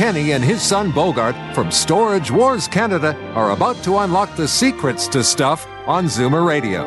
Kenny and his son Bogart from Storage Wars Canada are about to unlock the secrets to stuff on Zoomer Radio.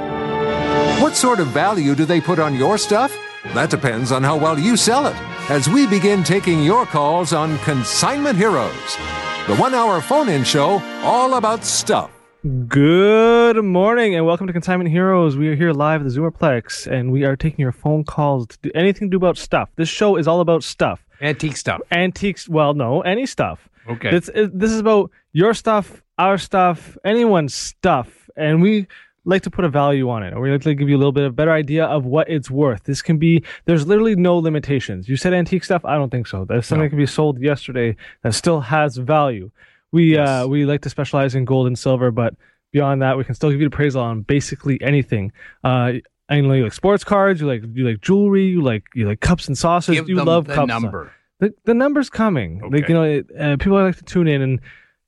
What sort of value do they put on your stuff? That depends on how well you sell it. As we begin taking your calls on Consignment Heroes, the one hour phone in show all about stuff. Good morning and welcome to Consignment Heroes. We are here live at the Zoomerplex and we are taking your phone calls to do anything to do about stuff. This show is all about stuff. Antique stuff. Antiques, well, no, any stuff. Okay. This, this is about your stuff, our stuff, anyone's stuff. And we like to put a value on it. Or we like to give you a little bit of a better idea of what it's worth. This can be, there's literally no limitations. You said antique stuff? I don't think so. There's something No. that can be sold yesterday that still has value. We, Yes. uh, we like to specialize in gold and silver, but beyond that, we can still give you the appraisal on basically anything. Uh, I know you like sports cards, you like you like jewelry, you like you like cups and saucers. Give you love the cups. number. The the number's coming. Like Okay. you know, it, uh, people like to tune in and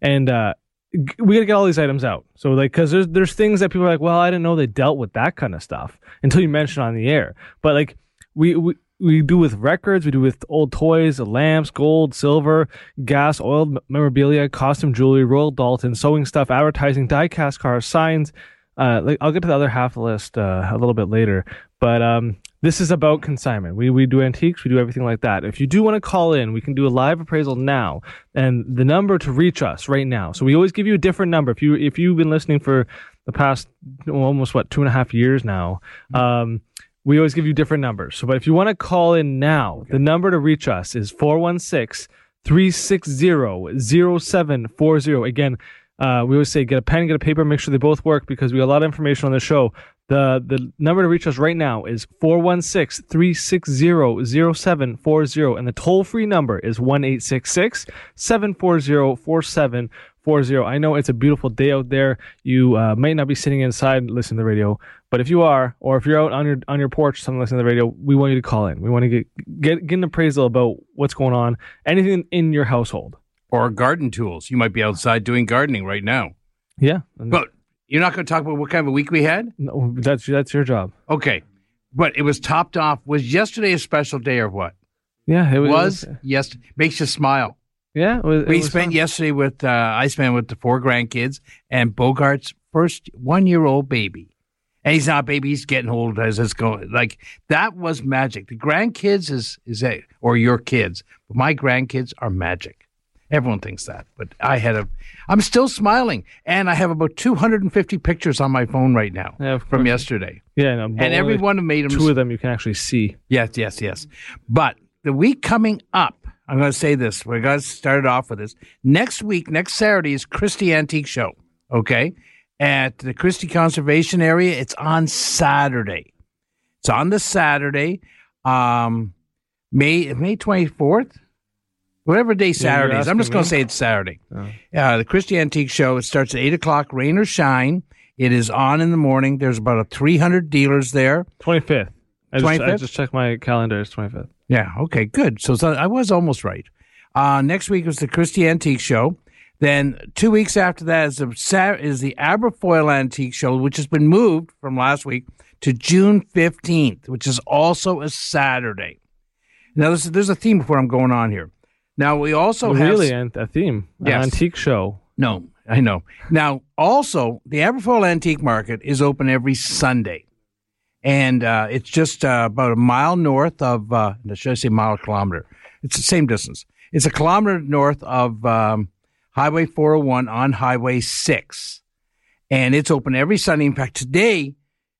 and uh, g- we got to get all these items out. So like, because there's there's things that people are like, well, I didn't know they dealt with that kind of stuff until you mention it on the air. But like, we we. We do with records, we do with old toys, lamps, gold, silver, gas, oil, memorabilia, costume jewelry, Royal Doulton, sewing stuff, advertising, die-cast cars, signs. Uh, like I'll get to the other half of the list uh, a little bit later, but um, this is about consignment. We we do antiques, we do everything like that. If you do want to call in, we can do a live appraisal now, and the number to reach us right now. So we always give you a different number. If you if you've been listening for the past almost what two and a half years now, um, we always give you different numbers. So, but if you want to call in now, the number to reach us is 416 360 0740. Again, uh, we always say get a pen, get a paper, make sure they both work because we have a lot of information on the show. The the number to reach us right now is 416 360 0740. And the toll free number is 1 740 4740. I know it's a beautiful day out there. You uh, might not be sitting inside listening to the radio, but if you are, or if you're out on your on your porch, something listening to the radio, we want you to call in. We want to get get get an appraisal about what's going on, anything in your household. Or garden tools. You might be outside doing gardening right now. Yeah, But you're not going to talk about what kind of a week we had? no, that's that's your job. Okay. But it was topped off. Was yesterday a special day or what? Yeah, it was. was. Yes. Makes you smile. yeah, it was, it we spent fun. yesterday with, uh, I spent with the four grandkids and Bogart's first one year old baby. And he's not a baby, he's getting old as it's going. Like, that was magic. The grandkids is, is a, or your kids, but my grandkids are magic. Everyone thinks that, but I had a, I'm still smiling, and I have about 250 pictures on my phone right now Yeah, from yesterday, Yeah, no, and every only one of made them. two of them you can actually see. Yes, yes, yes. But the week coming up, I'm going to say this. We're going to start it off with this. Next week, next Saturday is Christie Antique Show. Okay, at the Christie Conservation Area. It's on Saturday. It's on the Saturday, um, May May 24th. Whatever day Saturday is. I'm just going to say it's Saturday. Yeah, the Christie Antique Show. It starts at eight o'clock, rain or shine. It is on in the morning. There's about a 300 dealers there. Twenty fifth. I just, I 25th? just checked my calendar. It's twenty fifth. Yeah. Okay. Good. So, so I was almost right. Uh, next week was the Christie Antique Show. Then two weeks after that is the is the Aberfoyle Antique Show, which has been moved from last week to June fifteenth, which is also a Saturday. Now, there's, there's a theme before I'm going on here. Now we also have really an- a theme, an antique show. no, I know. Now, also, the Aberfoyle Antique Market is open every Sunday. And uh, it's just uh, about a mile north of, uh, should I say mile or kilometer? It's the same distance. It's a kilometer north of um, Highway 401 on Highway 6. And it's open every Sunday. In fact, today,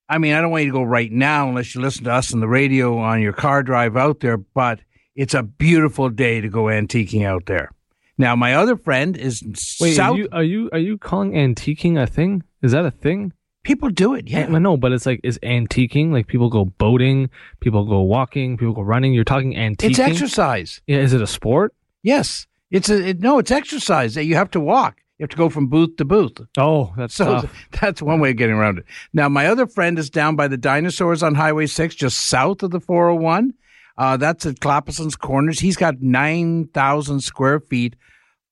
I mean, I don't want you to go right now unless you listen to us on the radio on your car drive out there, but it's a beautiful day to go antiquing out there. Now, my other friend is Wait, south. are you are you are you calling antiquing a thing? Is that a thing? People do it. Yeah. I know, but it's like is antiquing like people go boating, people go walking, people go running. You're talking antiquing. It's exercise. Yeah, is it a sport? Yes. It's a it, no. It's exercise that you have to walk. You have to go from booth to booth. Oh, that's So tough. that's one way of getting around it. Now, my other friend is down by the dinosaurs on Highway 6, just south of the 401. Uh, that's at Clappison's Corners. He's got 9,000 square feet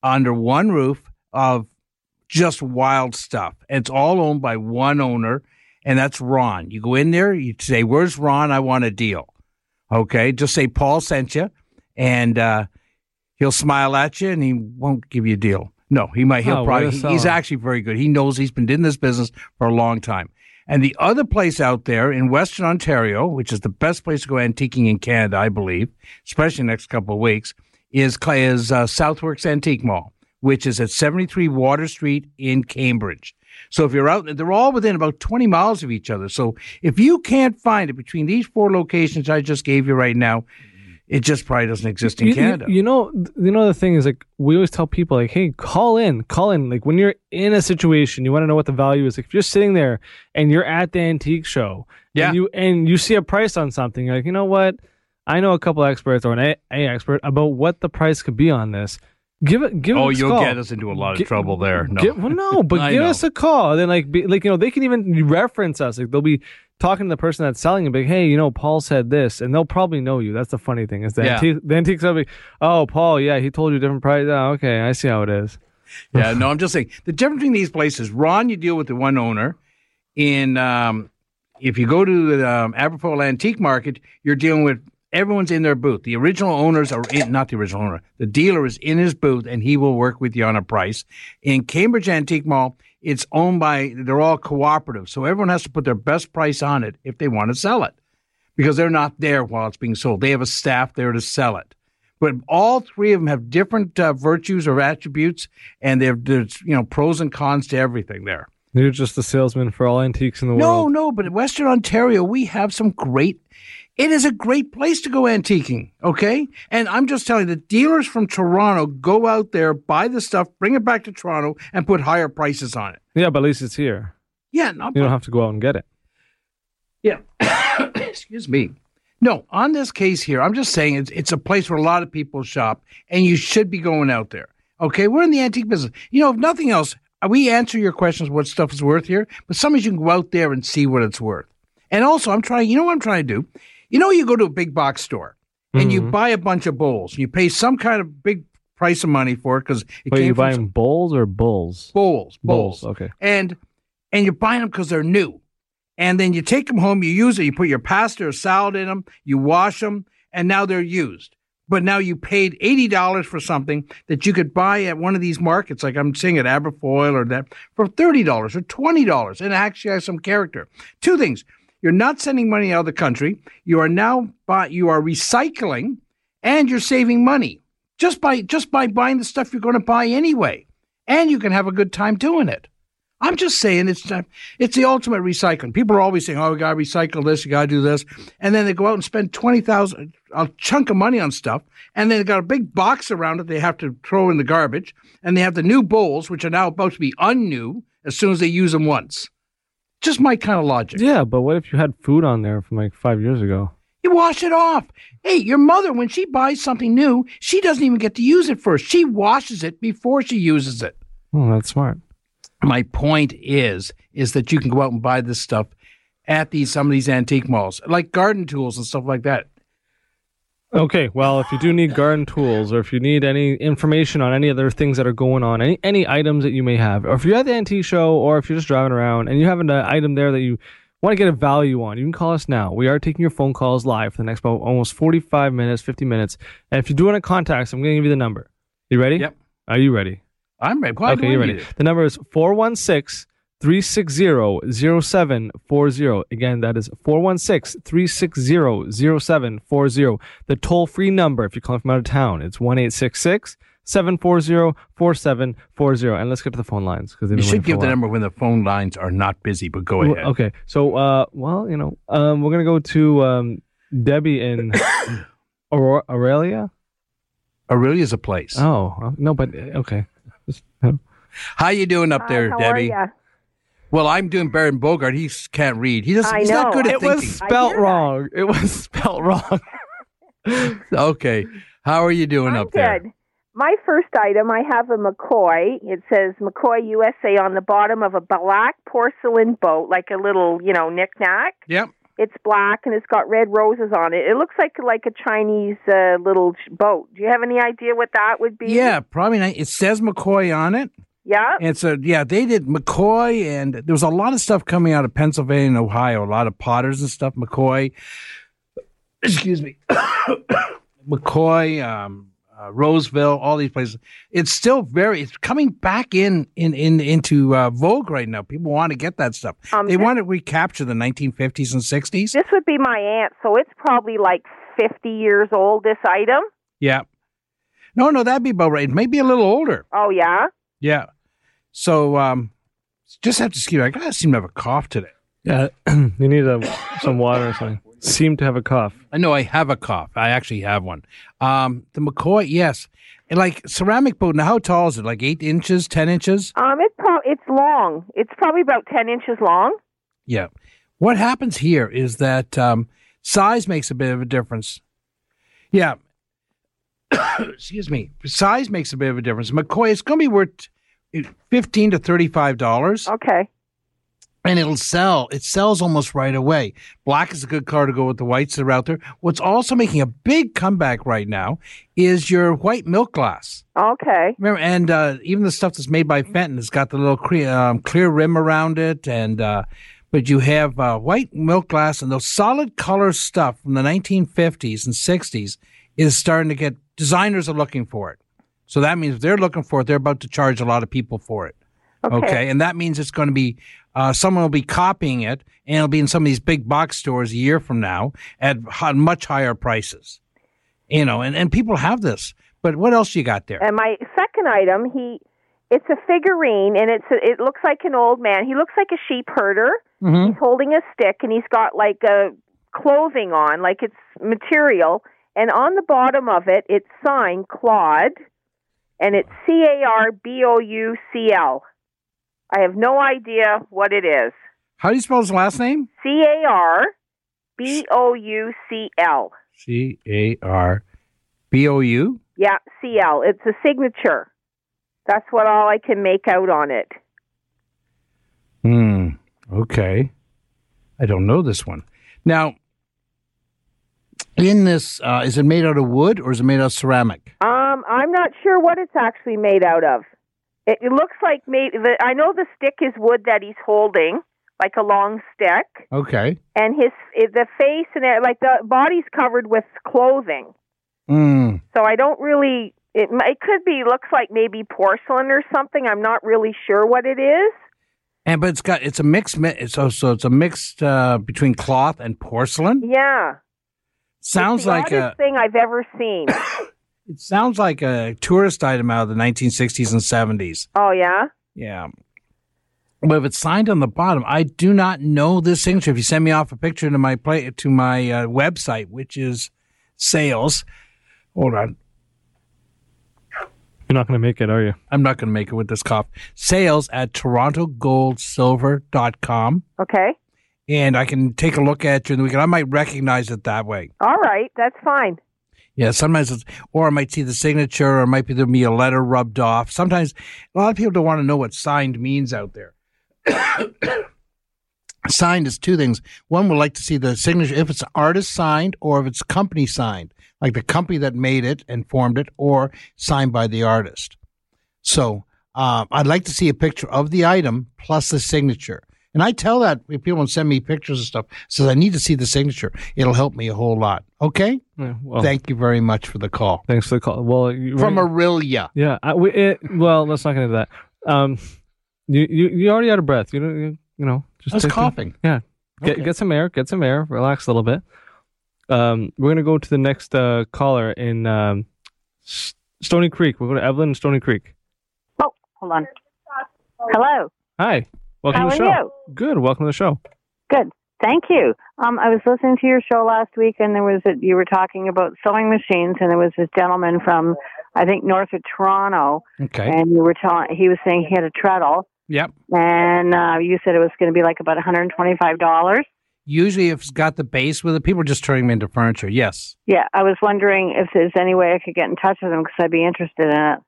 under one roof of just wild stuff. It's all owned by one owner, and that's Ron. You go in there, you say, Where's Ron? I want a deal. Okay. Just say Paul sent you, and uh, he'll smile at you and he won't give you a deal. No, he might. He'll Oh, probably. he- He's actually very good. He knows he's been in this business for a long time. And the other place out there in Western Ontario, which is the best place to go antiquing in Canada, I believe, especially next couple of weeks, is is uh, Southworks Antique Mall, which is at 73 Water Street in Cambridge. So if you're out, they're all within about 20 miles of each other. So if you can't find it between these four locations I just gave you right now, it just probably doesn't exist in you, you- Canada. You, know, you know the thing is like we always tell people like, hey, call in, call in. Like when you're in a situation, you want to know what the value is. Like if you're sitting there and you're at the antique show, Yeah. and you and you see a price on something, you're like you know what, I know a couple experts or an a expert about what the price could be on this. Give it, give oh, us you'll call. get us into a lot of Gi- trouble there. No. Well, no, but give know. us a call. Then, like, be, like you know, they can even reference us. Like, they'll be talking to the person that's selling it. Like, hey, you know, Paul said this, and they'll probably know you. That's the funny thing is the Yeah. antique, the antiques will be, oh, Paul, yeah, he told you a different price. Oh, okay, I see how it is. Yeah, no, I'm just saying the difference between these places. Ron, you deal with the one owner. In um, if you go to the um, Antique Market, you're dealing with everyone's in their booth. The original owners are in, not the original owner. The dealer is in his booth, and he will work with you on a price. In Cambridge Antique Mall, it's owned by they're all cooperative, so everyone has to put their best price on it if they want to sell it, because they're not there while it's being sold. They have a staff there to sell it. But all three of them have different uh, virtues or attributes, and they're, there's you know pros and cons to everything there. You're just the salesman for all antiques in the No, world. No, no, but in Western Ontario, we have some great. It is a great place to go antiquing, okay? And I'm just telling you, the dealers from Toronto go out there, buy the stuff, bring it back to Toronto, and put higher prices on it. Yeah, but at least it's here. Yeah, not You don't have to go out and get it. Yeah. Excuse me. No, on this case here, I'm just saying it's it's a place where a lot of people shop, and you should be going out there. Okay, we're in the antique business. You know, if nothing else, we answer your questions what stuff is worth here, but sometimes you can go out there and see what it's worth. And also, I'm trying. You know what I'm trying to do? You know, you go to a big box store and you Mhm. buy a bunch of bowls. You pay some kind of big price of money for it because it Wait, came you buying some- bowls or bulls? bowls, bowls, Bowls, okay. and and you're buying them because they're new, and then you take them home, you use it, you put your pasta or salad in them, you wash them, and now they're used. But now you paid eighty dollars for something that you could buy at one of these markets, like I'm saying at Aberfoyle or that, for thirty dollars or twenty dollars, and it actually has some character. Two things: you're not sending money out of the country. You are now buy, you are recycling, and you're saving money just by just by buying the stuff you're going to buy anyway, and you can have a good time doing it. I'm just saying it's it's the ultimate recycling. People are always saying, "Oh, we got to recycle this, you got to do this," and then they go out and spend twenty thousand a chunk of money on stuff, and then they got a big box around it they have to throw in the garbage, and they have the new bowls which are now about to be unnew as soon as they use them once. Just my kind of logic. Yeah, but what if you had food on there from like five years ago? You wash it off. Hey, your mother, when she buys something new, she doesn't even get to use it first. She washes it before she uses it. Oh, that's smart. My point is is that you can go out and buy this stuff at these some of these antique malls like garden tools and stuff like that Okay, well, if you do need garden tools, or if you need any information on any other things that are going on, any any items that you may have, or if you're at the antique show, or if you're just driving around and you have an uh, item there that you want to get a value on, you can call us now. We are taking your phone calls live for the next about almost 45 minutes, 50 minutes. And if you do want to contact us, I'm going to give you the number. You ready? Yep. Are you ready? I'm ready Why okay, you're ready. it? The number is 416 360 0740. Again, that is 416 360 0740. The toll free number, if you're calling from out of town, it's 1 740 4740. And let's get to the phone lines because you should waiting for a give the number when the phone lines are not busy but go ahead Okay, so, uh, well, you know, um, we're going to go to um, Debbie in Aurora, Orillia. Orillia's a place Oh, no, but uh, okay. Just, how you doing up Hi, there how debbie Are? Well, I'm doing Baron Bogart. He can't read. He just I he's not good at It thinking. was spelt wrong. It was spelt wrong. okay. How are you doing I'm up there? good. My first item, I have a McCoy. It says McCoy USA on the bottom of a black porcelain boat, like a little, you know, knick-knack. Yep. It's black and it's got red roses on it. It looks like like a Chinese uh, little boat. Do you have any idea what that would be? Yeah, probably not. It says McCoy on it. Yeah. And so, yeah, they did McCoy, and there was a lot of stuff coming out of Pennsylvania and Ohio, a lot of potters and stuff. McCoy, excuse me, McCoy, um, uh, Roseville, all these places. It's still very, it's coming back in, in, in into uh, vogue right now. People want to get that stuff. Um, they this- want to recapture the 1950s and 60s. This would be my aunt, so it's probably like 50 years old, this item. Yeah. No, no, that'd be about right. Maybe a little older. Oh, yeah? Yeah. So, um, just have to excuse me. I gotta seem to have a cough today. Yeah, you need a, some water or something. Seem to have a cough. I know I have a cough. I actually have one. Um, the McCoy, yes, and like ceramic boat. Now, how tall is it? Like eight inches, ten inches? Um, it's, pro- it's long. It's probably about 10 inches long. Yeah. What happens here is that um, size makes a bit of a difference. Yeah. Excuse me. Size makes a bit of a difference. McCoy, it's going to be worth fifteen to thirty-five dollars. Okay. And it'll sell. It sells almost right away. Black is a good color to go with the whites that are out there. What's also making a big comeback right now is your white milk glass. Okay. Remember, and uh, even the stuff that's made by Fenton has got the little cre- um, clear rim around it, and uh, but you have uh, white milk glass and those solid color stuff from the 1950s and 60s is starting to get designers are looking for it. So that means if they're looking for it, they're about to charge a lot of people for it. Okay. Okay, and that means it's going to be uh, someone will be copying it, and it'll be in some of these big box stores a year from now at much higher prices. You know, and, and people have this. But what else you got there? And my second item, he, it's a figurine, and it's a, it looks like an old man. He looks like a sheep herder. Mhm. He's holding a stick, and he's got like a clothing on, like it's material. And on the bottom of it, it's signed Claude, and it's C A R B O U C L. I have no idea what it is. How do you spell his last name? C A R B O U C L. C A R B O U. Yeah, C L. It's a signature. That's what all I can make out on it. Hmm. Okay. I don't know this one. Now, in this, uh, is it made out of wood or is it made out of ceramic? Um, I'm not sure what it's actually made out of. It, looks like maybe The, I know the stick is wood that he's holding, like a long stick, Okay. and his the face and it, like the body's covered with clothing. Hmm. So I don't really. It, it could be looks like maybe porcelain or something. I'm not really sure what it is. And but it's got it's a mixed mi- so so it's a mixed uh, between cloth and porcelain. Yeah, Sounds it's the like a thing I've ever seen. it sounds like a tourist item out of the 1960s and 70s. oh yeah. Yeah. But if it's signed on the bottom, I do not know this signature. If you send me off a picture to my play to my uh, website, which is sales. Hold on, You're not going to make it, are you? I'm not going to make it with this cough. Sales at torontogoldsilver.com. Okay. And I can take a look at you in the weekend. I might recognize it that way. All right. That's fine. Yeah, sometimes it's, or I might see the signature, or it might be there be a letter rubbed off. Sometimes a lot of people don't want to know what signed means out there. signed is two things. One would like to see the signature if it's artist signed or if it's company signed, like the company that made it and formed it, or signed by the artist. So um, I'd like to see a picture of the item plus the signature. And I tell that if people send me pictures and stuff, says I need to see the signature. It'll help me a whole lot. Okay. Yeah, well, Thank you very much for the call. thanks for the call. Well, you, From Orillia. yeah, I, we, it, well, let's not get into that. Um, you you you already out of breath. You don't you, you know just I was take a- coughing. yeah, get Okay. get some air, get some air, relax a little bit. Um, we're gonna go to the next uh, caller in um, S- Stoney Creek. We'll go to Evelyn in Stoney Creek. Oh, hold on. Hello. Hi, welcome How to the show. Good, welcome to the show. Good. Thank you. Um, I was listening to your show last week, and there was a, you were talking about sewing machines, and there was this gentleman from I think north of Toronto, Okay. and you were telling he was saying he had a treadle, Yep. and uh, you said it was going to be like about one hundred and twenty-five dollars. Usually, if it's got the base with it, people are just turning them into furniture. Yes. Yeah, I was wondering if there's any way I could get in touch with him because I'd be interested in it.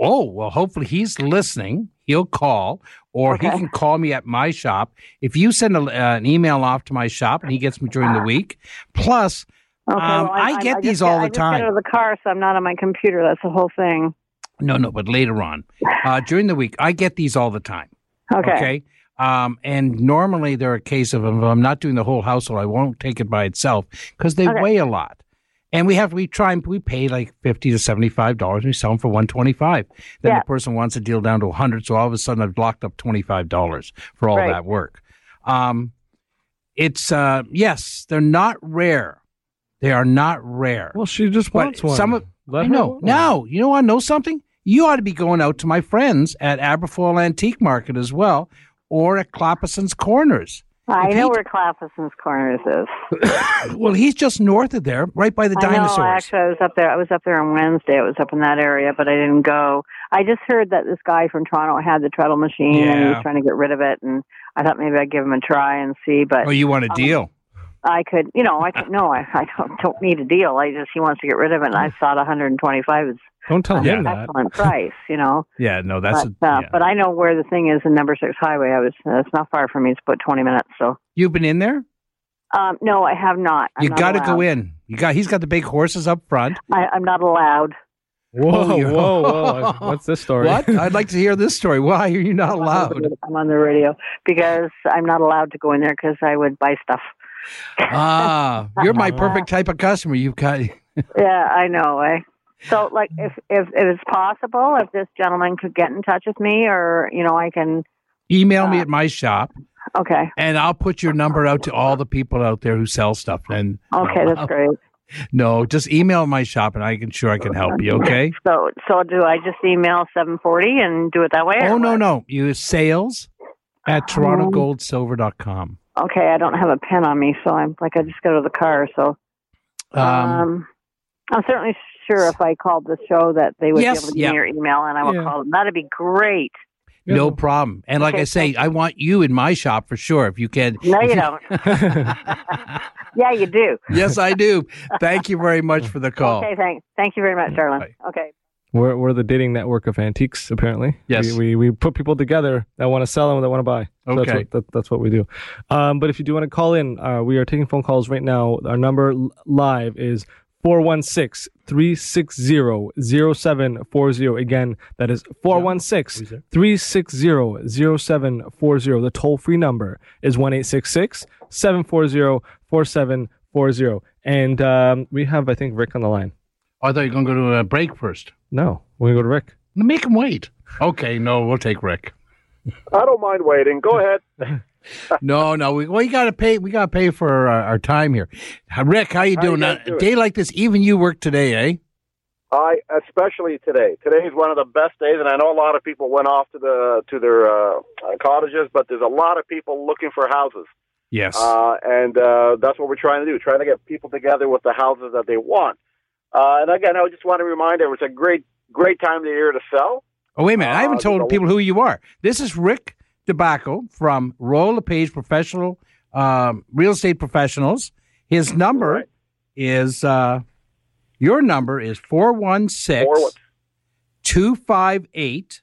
Oh, well, hopefully he's listening. He'll call, or he can call me at my shop. If you send a, uh, an email off to my shop and he gets me during the week, plus, Okay, Um, well, I I'm- get just these all I the time. Get out of the car, so I'm not on my computer. That's the whole thing. no, no, but later on, uh, during the week, I get these all the time. Okay. Okay. Um, and normally they're a case of if I'm not doing the whole household, I won't take it by itself because they Okay. weigh a lot. And we have we try and we pay like fifty to seventy five dollars. and We sell them for one twenty five. Then Yeah. the person wants a deal down to hundred, so all of a sudden I've locked up twenty five dollars for all Right. that work. Um, it's uh, yes, they're not rare. They are not rare. Well, she just But wants one. some of Let I know. want one. Now, you know what? Know something? You ought to be going out to my friends at Aberfoyle Antique Market as well, or at Clappison's Corners. I know where Clappison's Corners is. Well, he's just north of there, right by the I know. dinosaurs. Actually, I was up there. I was up there on Wednesday. I was up in that area, but I didn't go. I just heard that this guy from Toronto had the treadle machine and he was trying to get rid of it, and I thought maybe I'd give him a try and see. But oh, you want a um, deal? I could, you know, I could, no, I, I don't, don't need a deal. I just he wants to get rid of it, and I thought 125 is Don't tell an him that. excellent price, you know. Yeah, no, that's but, a, uh, yeah. but I know where the thing is in Number Six Highway. I was, uh, it's not far from me. It's about 20 minutes. So, You've been in there. um, no, I have not. I'm you got to go in. You got. He's got the big horses up front. I, I'm not allowed. Whoa, Oh, whoa, whoa! What's this story? What? I'd like to hear this story. Why are you not allowed? I'm on the radio because I'm not allowed to go in there because I would buy stuff. ah, you're my perfect type of customer. You've got. Yeah, I know. Eh? So, like, if if if it's possible, if this gentleman could get in touch with me, or you know, I can. Email me Uh, at my shop, Okay, and I'll put your number out to all the people out there who sell stuff. And okay, that's great. No, just email my shop, and I can sure I can help you. Okay. So, so do I just email 740 and do it that way? Oh no what? no, you sales at torontogoldsilver.com. Okay, I don't have a pen on me, so I'm like I just go to the car. So, Um, um, I'm certainly sure if I called the show that they would Yes, be able to give yeah. me your email, and I will Yeah. call them. That'd be great. no problem. And like Okay, I say, thank I want you in my shop for sure. If you can. No, if you don't. yeah, you do. yes, I do. Thank you very much for the call. Okay, thanks. thank you very much, darling. Bye. Okay. We're we're the dating network of antiques. Apparently, Yes. We we, we put people together that want to sell and that want to buy. So That's Okay. what, that, that's what we do. Um, but if you do want to call in, uh, we are taking phone calls right now. Our number live is 416-360-0740. Again, that is 416-360-0740. The toll-free number is 1-866-740-4740. And um, we have, I think, Rick on the line. Oh, I thought you were going to go to a break first. No, we're going to go to Rick. Make him wait. Okay, no, we'll take Rick. I don't mind waiting. Go ahead. No, no, we well, you got to pay. We got to pay for our, our time here. Rick, how you How you doing? guys Uh, day like this, even you work today, eh? I especially today. Today is one of the best days, and I know a lot of people went off to the to their uh, uh, cottages, but there's a lot of people looking for houses, Yes. uh, and uh, that's what we're trying to do, trying to get people together with the houses that they want. Uh, and again, I just want to remind everyone, it's a great great time of the year to sell. Oh, wait a minute. I haven't told people who you are. This is Rick DeBacco from Royal LePage Professional um, Real Estate Professionals. His number Right. is, uh, your number is 416 258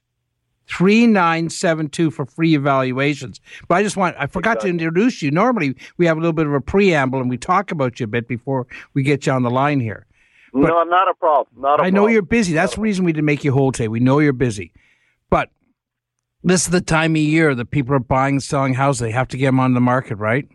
3972 for free evaluations. But I just want, I forgot to introduce you. Normally, we have a little bit of a preamble and we talk about you a bit before we get you on the line here. But- no, i'm not a problem. Not a I know problem. you're busy. That's the reason we didn't make you hold today. We know you're busy. But this is the time of year that people are buying and selling houses. They have to get them on the market, right?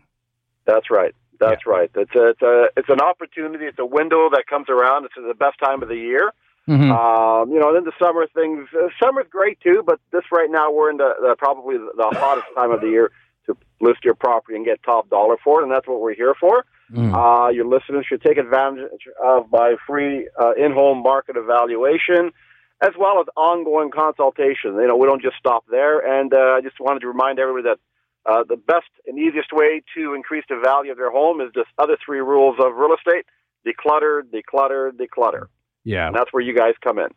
That's right. That's right. It's a, it's a it's an opportunity. It's a window that comes around. It's the best time of the year. Mm-hmm. Um, you know, then the summer things. Uh, summer's great too, but this right now we're in the, the probably the, the hottest time of the year to list your property and get top dollar for it, and that's what we're here for. Mm. Uh, your listeners should take advantage of my free uh, in-home market evaluation, as well as ongoing consultation. You know, we don't just stop there, and uh, I just wanted to remind everybody that. Uh, the best and easiest way to increase the value of their home is just other three rules of real estate: declutter, declutter, declutter. yeah. And that's where you guys come in.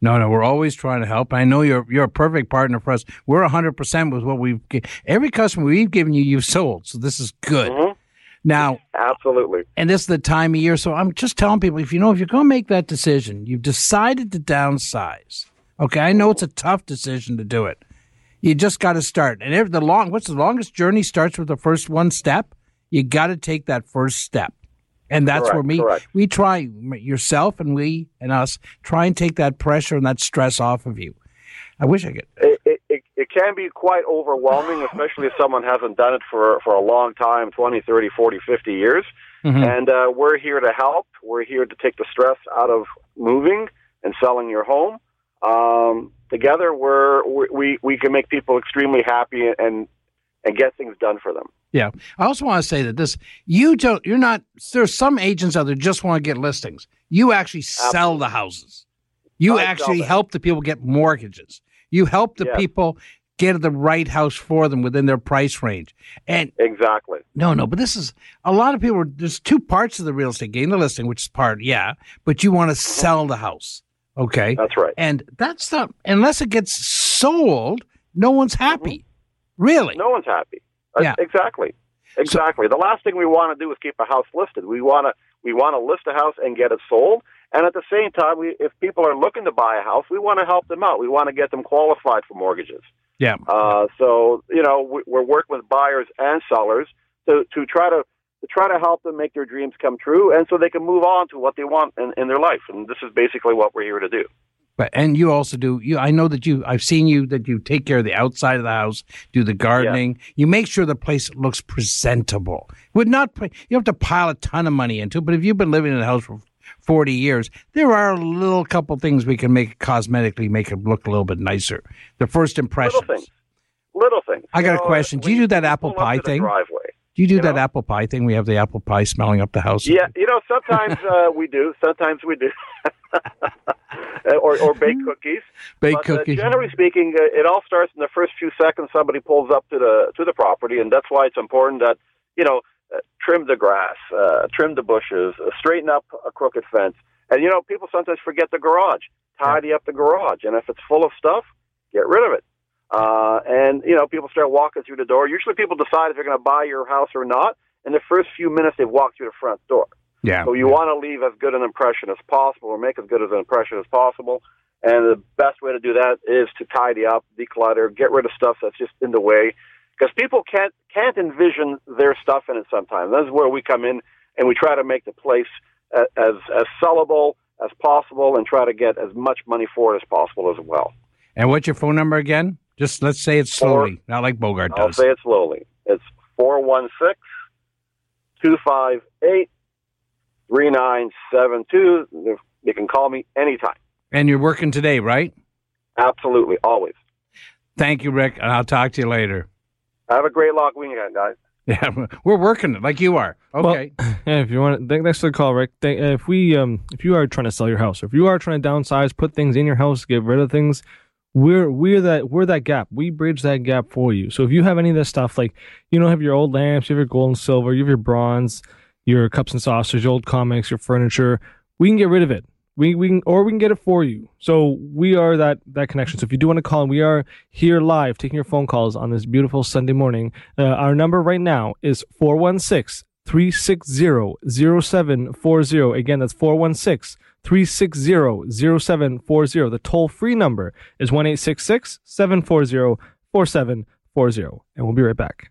No, no, we're always trying to help. I know you're you're a perfect partner for us. We're hundred percent with what we've every customer we've given you, you've sold. So this is good. Mhm. Now, Absolutely. and this is the time of year. So I'm just telling people, if you know, if you're going to make that decision, you've decided to downsize. Okay, I know it's a tough decision to do it. You just got to start. And if the long, what's the longest journey starts with the first one step. You got to take that first step, and that's Correct, where we correct. we try yourself and we and us try and take that pressure and that stress off of you. I wish I could. Can be quite overwhelming, especially if someone hasn't done it for, for a long time 20, 30, 40, 50 years. Mhm. And uh, we're here to help. We're here to take the stress out of moving and selling your home. Um, together, we're, we, we can make people extremely happy and, and get things done for them. Yeah. I also want to say that this, you don't, you're not, there's some agents out there just want to get listings. You actually sell the houses. You I actually help the people get mortgages. You help the Yes. people get the right house for them within their price range. And Exactly. no, no, but this is a lot of people. There's two parts of the real estate game: the listing, which is part, yeah, but you want to sell the house, okay? That's right. And that's not unless it gets sold, no one's happy, really. No one's happy. Uh, Yeah. Exactly. Exactly. the last thing we want to do is keep a house listed. We want to we want to list a house and get it sold. And at the same time, we, if people are looking to buy a house, we want to help them out. We want to get them qualified for mortgages. Yeah. Uh, so you know, we, we're working with buyers and sellers to to try to to try to help them make their dreams come true, and so they can move on to what they want in, in their life. And this is basically what we're here to do. But and you also do you I know that you I've seen you that you take care of the outside of the house, do the gardening. You make sure the place looks presentable. Would not you don't have to pile a ton of money into it, but if you've been living in a house for 40 years, there are a little couple things we can make cosmetically make it look a little bit nicer. The first impressions. Little things. Little things. I got You a know, question. Do you do that apple pie thing? Driveway. Do you do you that know? apple pie thing? We have the apple pie smelling up the house. Yeah, you know, sometimes uh, we do. Sometimes we do. or, or bake cookies. Bake But, uh, cookies. generally speaking, uh, it all starts in the first few seconds somebody pulls up to the to the property, and that's why it's important that you know uh, trim the grass, uh, trim the bushes, uh, straighten up a crooked fence, and you know people sometimes forget the garage. Tidy up the garage, and if it's full of stuff, get rid of it. Uh, and you know people start walking through the door. Usually, people decide if they're going to buy your house or not in the first few minutes they've walked through the front door. yeah. So you want to leave as good an impression as possible, or make as good as an impression as possible. And the best way to do that is to tidy up, declutter, get rid of stuff that's just in the way, because people can't can't envision their stuff in it. Sometimes that's where we come in, and we try to make the place as as sellable as possible, and try to get as much money for it as possible as well. And what's your phone number again? Just let's say it slowly, not like Bogart I'll does. say it slowly. It's 416 258 3972. You can call me anytime. And you're working today, right? Absolutely, always. Thank you, Rick, and I'll talk to you later. Have a great lock weekend, guys. Yeah, we're working it like you are. Okay. Well, yeah, if you want, th- thanks for the call, Rick. Uh, if we, um, if you are trying to sell your house, or if you are trying to downsize, put things in your house, get rid of things, we're we're that we're that gap. We bridge that gap for you. So if you have any of this stuff, like you don't have your old lamps, you have your gold and silver, you have your bronze, your cups and saucers, your old comics, your furniture, we can get rid of it. We, we can, or we can get it for you. So we are that that connection. So if you do want to call, we are here live taking your phone calls on this beautiful Sunday morning. Uh, our number right now is 416 360 0740. Again, that's 416 360 0740. The toll free number is 1 740 4740. And we'll be right back.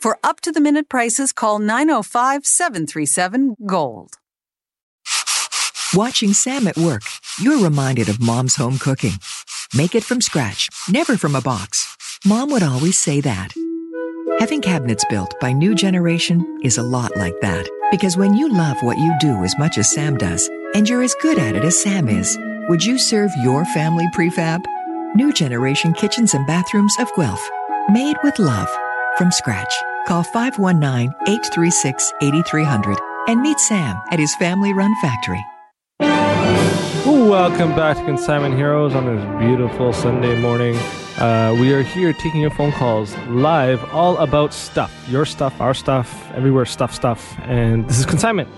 For up to the minute prices, call 905 737 Gold. Watching Sam at work, you're reminded of mom's home cooking. Make it from scratch, never from a box. Mom would always say that. Having cabinets built by New Generation is a lot like that. Because when you love what you do as much as Sam does, and you're as good at it as Sam is, Would you serve your family prefab? New generation kitchens and bathrooms of Guelph. Made with love. From scratch. Call 519 836 8300 and meet Sam at his family run factory. Welcome back to Consignment Heroes on this beautiful Sunday morning. Uh, we are here taking your phone calls live, all about stuff. Your stuff, our stuff, everywhere stuff, stuff. And this is Consignment.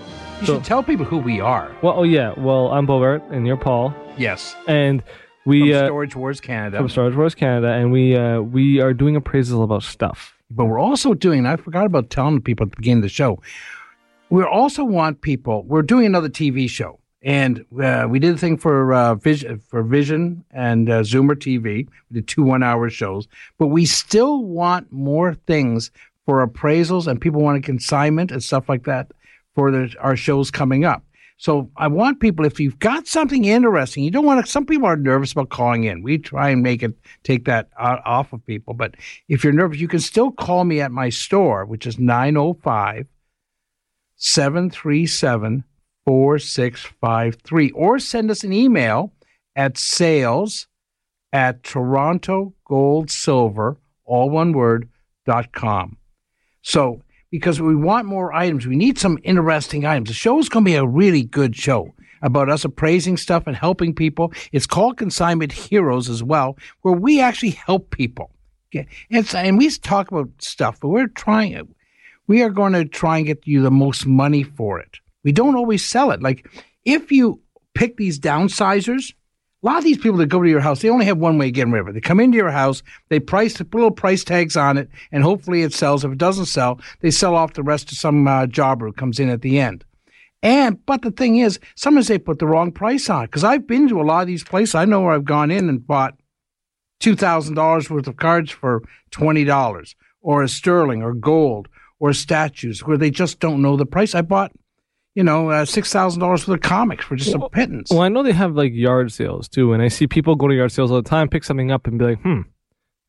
You So- should tell people who we are. Well, oh yeah. Well, I'm Bogart and you're Paul. Yes. And From we uh, Storage Wars Canada. from Storage Wars Canada, and we uh, we are doing appraisals about stuff. But we're also doing, I forgot about telling people at the beginning of the show, we also want people, we're doing another TV show. And uh, we did a thing for uh, Vision, for Vision and uh, Zoomer TV. We did two one-hour shows, but we still want more things for appraisals, and people want a consignment and stuff like that for the, our shows coming up. So I want people, if you've got something interesting, you don't want to. Some people are nervous about calling in. We try and make it take that off of people. But if you're nervous, you can still call me at my store, which is 905 737 4653, or send us an email at sales at Toronto Gold Silver, all one word, dot com. So, because we want more items, we need some interesting items. The show is going to be a really good show about us appraising stuff and helping people. It's called Consignment Heroes as well, where we actually help people. And we talk about stuff, but we're trying, we are going to try and get you the most money for it. We don't always sell it. Like if you pick these downsizers, a lot of these people that go to your house, they only have one way of getting rid of it. They come into your house, they price, put little price tags on it, and hopefully it sells. If it doesn't sell, they sell off the rest to some uh, jobber who comes in at the end. And but the thing is, sometimes they put the wrong price on it. Because I've been to a lot of these places. I know where I've gone in and bought two thousand dollars worth of cards for twenty dollars, or a sterling, or gold, or statues, where they just don't know the price. I bought, you know, uh, six thousand dollars worth of comics for just a pittance. Well, I know they have like yard sales too, and I see people go to yard sales all the time, pick something up, and be like, "Hmm,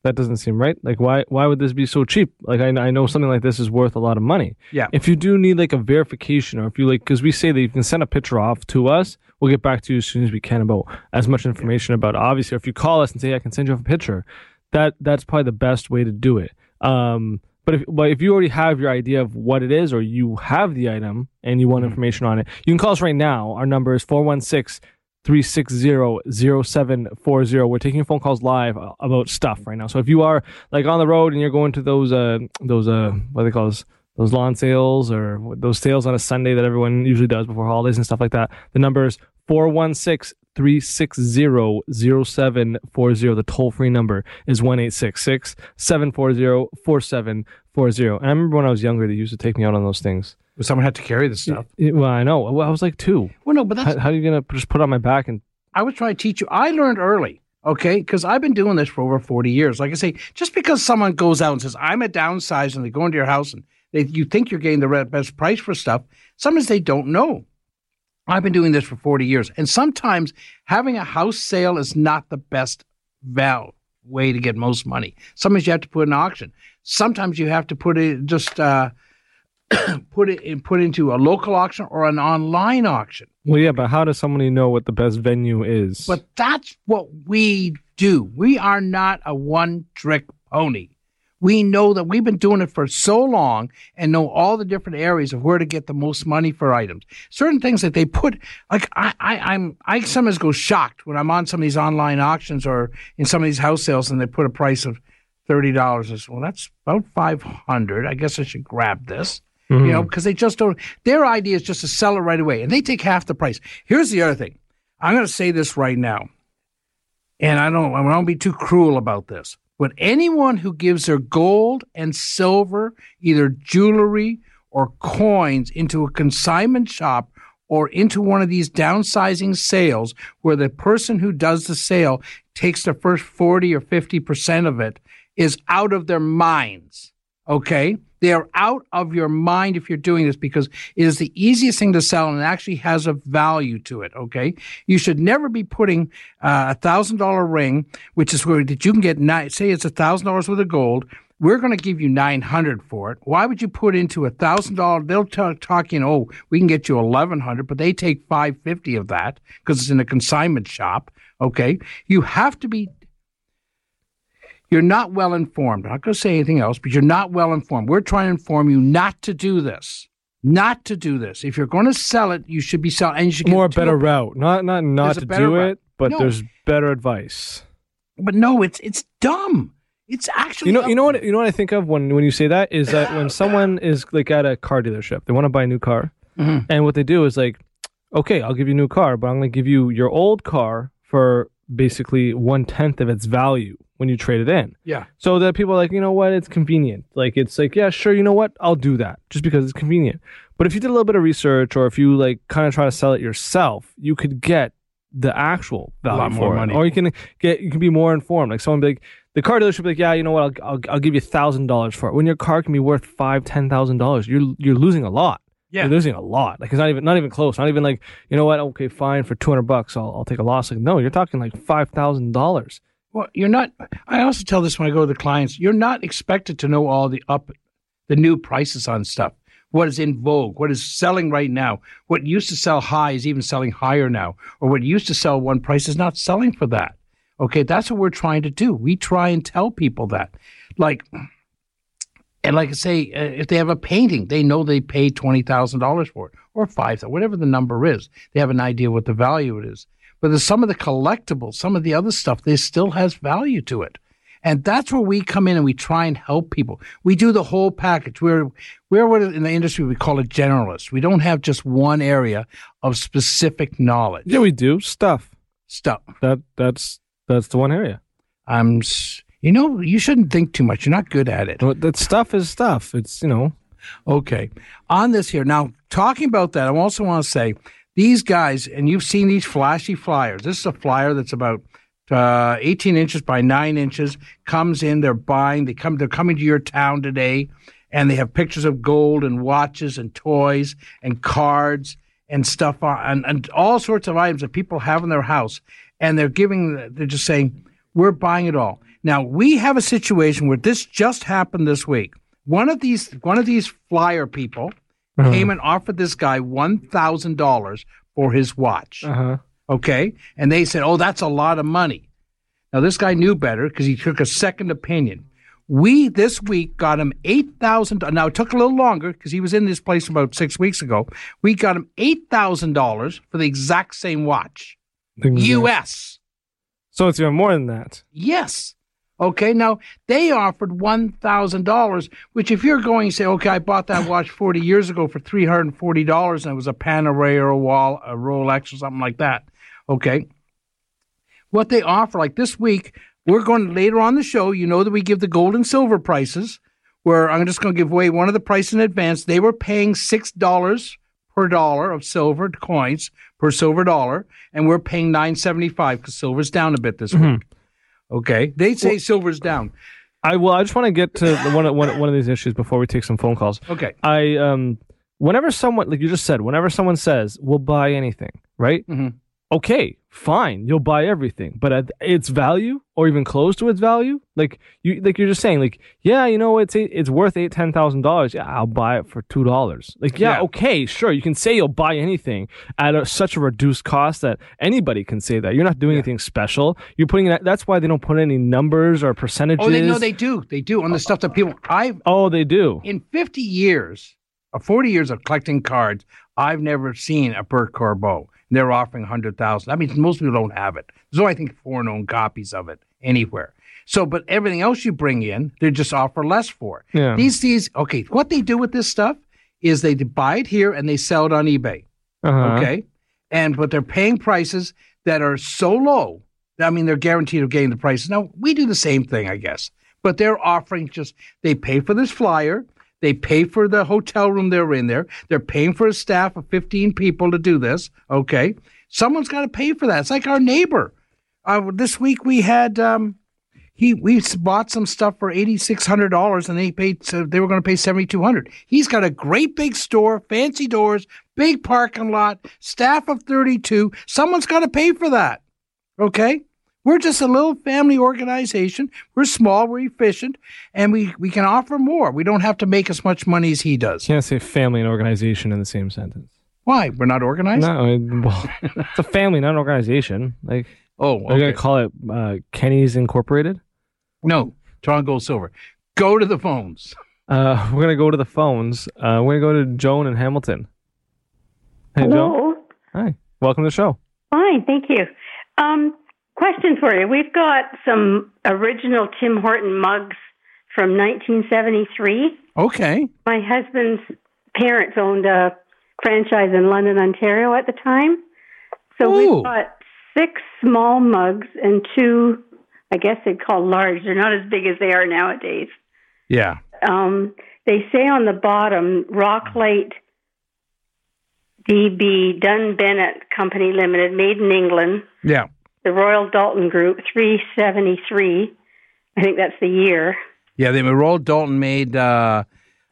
that doesn't seem right. Like, why why would this be so cheap? Like, I, I know something like this is worth a lot of money. Yeah. If you do need like a verification, or if you like, because we say that you can send a picture off to us, we'll get back to you as soon as we can about as much information about. It. Obviously, if you call us and say I can send you off a picture, that that's probably the best way to do it. Um, but if but if you already have your idea of what it is, or you have the item and you want information on it, you can call us right now. Our number is 416 360-0740. We're taking phone calls live uh, about stuff right now. So if you are like on the road and you're going to those uh those uh what do they call those those lawn sales or those sales on a Sunday that everyone usually does before holidays and stuff like that, the number is 416 360 0740. The toll free number is 1 740 4740. And I remember when I was younger, they used to take me out on those things. Someone had to carry this stuff. It- well, I know. Well, I was like two. Well, no, but that's How, how are you going to just put it on my back and I was trying to teach you. I learned early, okay? Because I've been doing this for over 40 years. Like I say, just because someone goes out and says, I'm a downsize, and they go into your house and they, you think you're getting the re- best price for stuff, sometimes they don't know. I've been doing this for 40 years. And sometimes having a house sale is not the best val way to get most money. Sometimes you have to put an auction. Sometimes you have to put it just uh, put it in, put into a local auction or an online auction. Well, yeah, but how does somebody know what the best venue is? But that's what we do. We are not a one trick pony. We know that we've been doing it for so long and know all the different areas of where to get the most money for items. Certain things that they put, like I, I, I'm, I sometimes go shocked when I'm on some of these online auctions or in some of these house sales and they put a price of thirty dollars. Well, that's about five hundred. I guess I should grab this. You mm-hmm. know, because they just don't. Their idea is just to sell it right away, and they take half the price. Here's the other thing. I'm going to say this right now, and I don't. I won't be too cruel about this. But anyone who gives their gold and silver, either jewelry or coins, into a consignment shop or into one of these downsizing sales, where the person who does the sale takes the first forty or fifty percent of it, is out of their minds. Okay. They are out of your mind if you're doing this because it is the easiest thing to sell and it actually has a value to it. Okay. You should never be putting uh, a thousand dollar ring, which is where that you can get, nine, say it's a thousand dollars worth of gold we're going to give you 900 for it. Why would you put into a thousand dollar? They'll talk, talk, you know, oh, we can get you 1100, but they take 550 of that because it's in a consignment shop. Okay. You have to be, you're not well informed. I'm not going to say anything else, but you're not well informed. We're trying to inform you not to do this. Not to do this. If you're going to sell it, you should be selling. And you should More better a- route. Not not not to do route. it, but No. there's better advice. But no, it's it's dumb. It's actually You know, you know what, you know what I think of when when you say that is that when someone is like at a car dealership, they want to buy a new car, Mhm. and what they do is like, okay, I'll give you a new car, but I'm going to give you your old car for basically one tenth of its value when you trade it in. Yeah. So that people are like, you know what, it's convenient. Like it's like, yeah, sure, you know what, I'll do that just because it's convenient. But if you did a little bit of research or if you like kind of try to sell it yourself, you could get the actual value lot more for money. it, or you can get you can be more informed. Like someone be like, the car dealership be like, yeah, you know what, I'll I'll, I'll give you thousand dollars for it. When your car can be worth five, ten thousand dollars, you're you're losing a lot. Yeah. You're losing a lot. Like it's not even not even close. Not even like you know what? Okay, fine for two hundred bucks, I'll I'll take a loss. Like no, you're talking like five thousand dollars. Well, you're not. I also tell this when I go to the clients. You're not expected to know all the up, the new prices on stuff. What is in vogue? What is selling right now? What used to sell high is even selling higher now, or what used to sell one price is not selling for that. Okay, that's what we're trying to do. We try and tell people that, like, and like I say, uh, if they have a painting, they know they paid twenty thousand dollars for it or five, whatever the number is. They have an idea what the value it is. But there's some of the collectibles, some of the other stuff, there still has value to it. And that's where we come in and we try and help people. We do the whole package. We're we're what in the industry we call it generalist. We don't have just one area of specific knowledge. Yeah, we do stuff. Stuff. That that's that's the one area. I'm, s- you know, you shouldn't think too much. You're not good at it. That stuff is stuff. It's you know. Okay. On this here, now talking about that, I also want to say these guys, and you've seen these flashy flyers. This is a flyer that's about uh, 18 inches by nine inches. Comes in, they're buying. They come. They're coming to your town today, and they have pictures of gold and watches and toys and cards and stuff on, and, and all sorts of items that people have in their house. And they're giving. They're just saying, "We're buying it all." Now we have a situation where this just happened this week. One of these one of these flyer people came and offered this guy one thousand dollars for his watch. Uh huh. Okay, and they said, "Oh, that's a lot of money." Now this guy knew better because he took a second opinion. We this week got him eight thousand. Now it took a little longer because he was in this place about six weeks ago. We got him eight thousand dollars for the exact same watch, U.S. So it's even more than that. Yes. Okay. Now they offered one thousand dollars, which if you're going to say, okay, I bought that watch forty years ago for three hundred and it was a Panerai or a Wall, a Rolex or something like that. Okay. What they offer, like this week, we're going to, later on the show. You know that we give the gold and silver prices. Where I'm just going to give away one of the price in advance. They were paying six dollars per dollar of silver coins per silver dollar, and we're paying nine seventy five because silver's down a bit this week. Mm-hmm. Okay, they say silver's down. I well, I just want to get to one, one, one of these issues before we take some phone calls. Okay, I um, whenever someone like you just said, whenever someone says we'll buy anything, right? Mhm. Okay, fine, you'll buy everything, but at its value or even close to its value, like you like you're just saying, like yeah, you know it's eight, it's worth eight ten thousand dollars. Yeah, I'll buy it for two dollars. Like yeah, Yeah. okay, sure, you can say you'll buy anything at a, such a reduced cost that anybody can say that you're not doing anything special. You're putting it. That's why they don't put any numbers or percentages. Oh, they know they do. They do on the stuff that people. I've Oh, they do. in 50 years, 40 years of collecting cards, I've never seen a Bert Corbeau. They're offering 100,000. That means most people don't have it. There's only, I think, four known copies of it anywhere. So, but everything else you bring in, they just offer less for. Yeah. These, these, okay, what they do with this stuff is they buy it here and they sell it on eBay. Uh-huh. Okay. And but they're paying prices that are so low. I mean, they're guaranteed of getting the prices. Now we do the same thing, I guess, but they're offering just they pay for this flyer, they pay for the hotel room they're in there, they're paying for a staff of fifteen people to do this. Okay, someone's got to pay for that. It's like our neighbor. Uh, this week we had um, he we bought some stuff for eighty six hundred dollars, and they paid so they were going to pay seventy two hundred. He's got a great big store, fancy doors, big parking lot, staff of thirty two. Someone's got to pay for that. Okay, We're just a little family organization. We're small, we're efficient, and we, we can offer more. We don't have to make as much money as he does. You Can't say family and organization in the same sentence. Why? We're not organized? No, it- well, it's a family, not an organization. Like, Oh, are you gonna call it uh, Kenny's Incorporated? No, Toronto Gold Silver. Go to the phones. Uh, we're gonna go to the phones. Uh, we're gonna go to Joan and Hamilton. Hey, Joan. Hi. Welcome to the show. Fine, thank you. Um, question for you. We've got some original Tim Horton mugs from 1973. Okay. My husband's parents owned a franchise in London, Ontario at the time. So Ooh. we've got six small mugs and two, I guess they'd call large. They're not as big as they are nowadays. Yeah. Um, they say on the bottom, Rocklight DB Dunn Bennett Company Limited, made in England. Yeah. The Royal Doulton Group, 373. I think that's the year. Yeah, they Royal Doulton made uh,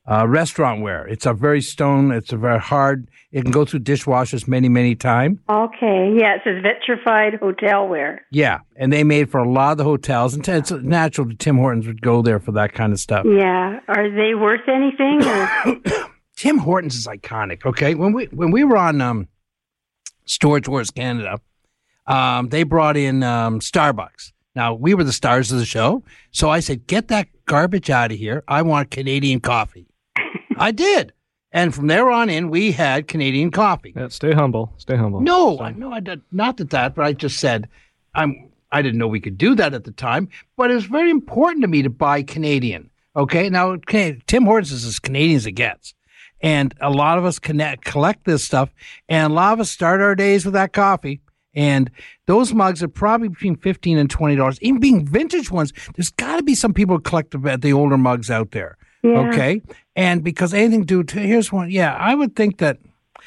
uh, restaurant ware. It's a very stone. It's a very hard. It can go through dishwashers many, many times. Okay. Yeah, it says vitrified hotelware. Yeah, and they made for a lot of the hotels, and it's natural that Tim Hortons would go there for that kind of stuff. Yeah. Are they worth anything? Tim Hortons is iconic. Okay, when we when we were on um, Storage Wars Canada, um, they brought in um, Starbucks. Now we were the stars of the show, so I said, "Get that garbage out of here! I want Canadian coffee." I did, and from there on in, we had Canadian coffee. Yeah, stay humble. Stay humble. No, I no, I did not that that, but I just said I'm. I didn't know we could do that at the time, but it was very important to me to buy Canadian. Okay, now Can- Tim Hortons is as Canadian as it gets, and a lot of us connect, collect this stuff, and a lot of us start our days with that coffee. And those mugs are probably between fifteen and twenty dollars. Even being vintage ones, there's got to be some people who collect the, the older mugs out there. Yeah. Okay, and because anything due to here's one. Yeah, I would think that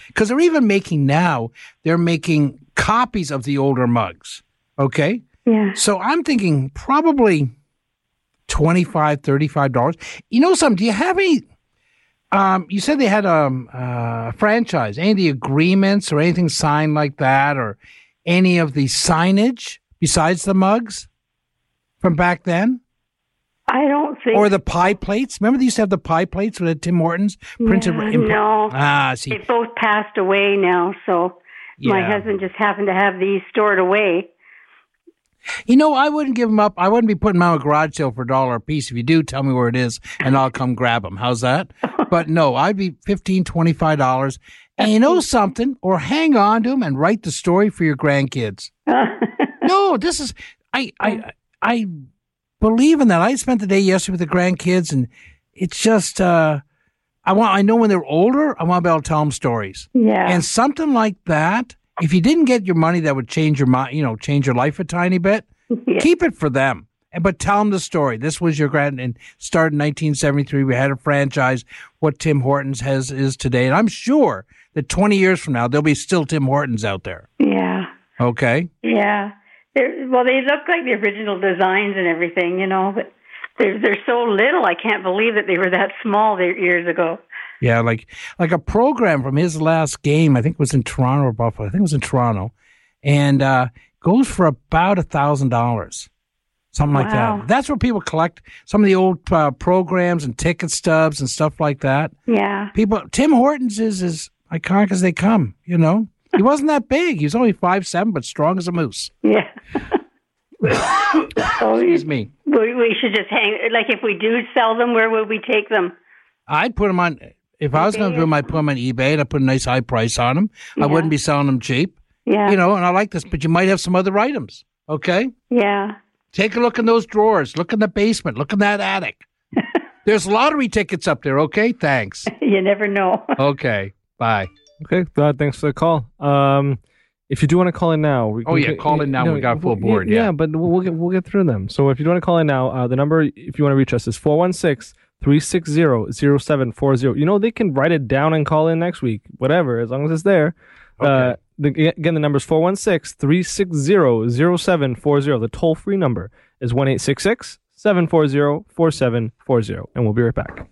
because they're even making now, they're making copies of the older mugs. Okay. Yeah. So I'm thinking probably $25, $35. You know something? Do you have any? Um, you said they had um, a franchise. Any of the agreements or anything signed like that, or any of the signage besides the mugs from back then, I don't think. or the pie plates? Remember they used to have the pie plates with the Tim Hortons printed. Yeah, in- no. Ah, see, They both passed away now, so my husband just happened to have these stored away. You know, I wouldn't give them up. I wouldn't be putting them on a garage sale for a dollar a piece. If you do, tell me where it is, and I'll come grab them. How's that? But no, I'd be fifteen, twenty-five dollars. And you know something? Or hang on to them and write the story for your grandkids. no, this is I I I believe in that. I spent the day yesterday with the grandkids, and it's just uh, I want. I know when they're older, I want to be able to tell them stories. Yeah. And something like that, if you didn't get your money, that would change your mind. You know, change your life a tiny bit. Yeah. Keep it for them, and but tell them the story. This was your grand and started in 1973. We had a franchise. What Tim Hortons has is today, and I'm sure that 20 years from now there'll be still Tim Hortons out there. yeah. Okay. Yeah. They're, well, they look like the original designs and everything, you know, but they're they're so little. I can't believe that they were that small there years ago. Yeah, like like a program from his last game. I think it was in Toronto or Buffalo. I think it was in Toronto, and uh, goes for about a thousand dollars, something like Wow. that. That's where people collect some of the old uh, programs and ticket stubs and stuff like that. Yeah. People, Tim Hortons is as iconic as they come. You know, he wasn't that big. He was only five seven, but strong as a moose. Yeah. so Excuse me. we, we should just hang. Like, if we do sell them, where would we take them? I'd put them on. If I was going to do them, I'd put them on eBay and I'd put a nice high price on them. I wouldn't be selling them cheap. Yeah. You know, and I like this, but you might have some other items. Okay? Yeah. Take a look in those drawers. Look in the basement. Look in that attic. There's lottery tickets up there. Okay? Thanks. You never know. Okay. Bye. Okay. Uh, thanks for the call. Um, if you do want to call in now, we Oh, can yeah, get- call in now. no, We got full yeah, board, yeah. but we'll, we'll get we'll get through them. So if you do want to call in now, uh, the number if you want to reach us is 416-360-0740. You know they can write it down and call in next week, whatever, as long as it's there. Uh, the, again, the number is 416-360-0740. The toll free number is one eight six six seven four zero four seven four zero, and we'll be right back.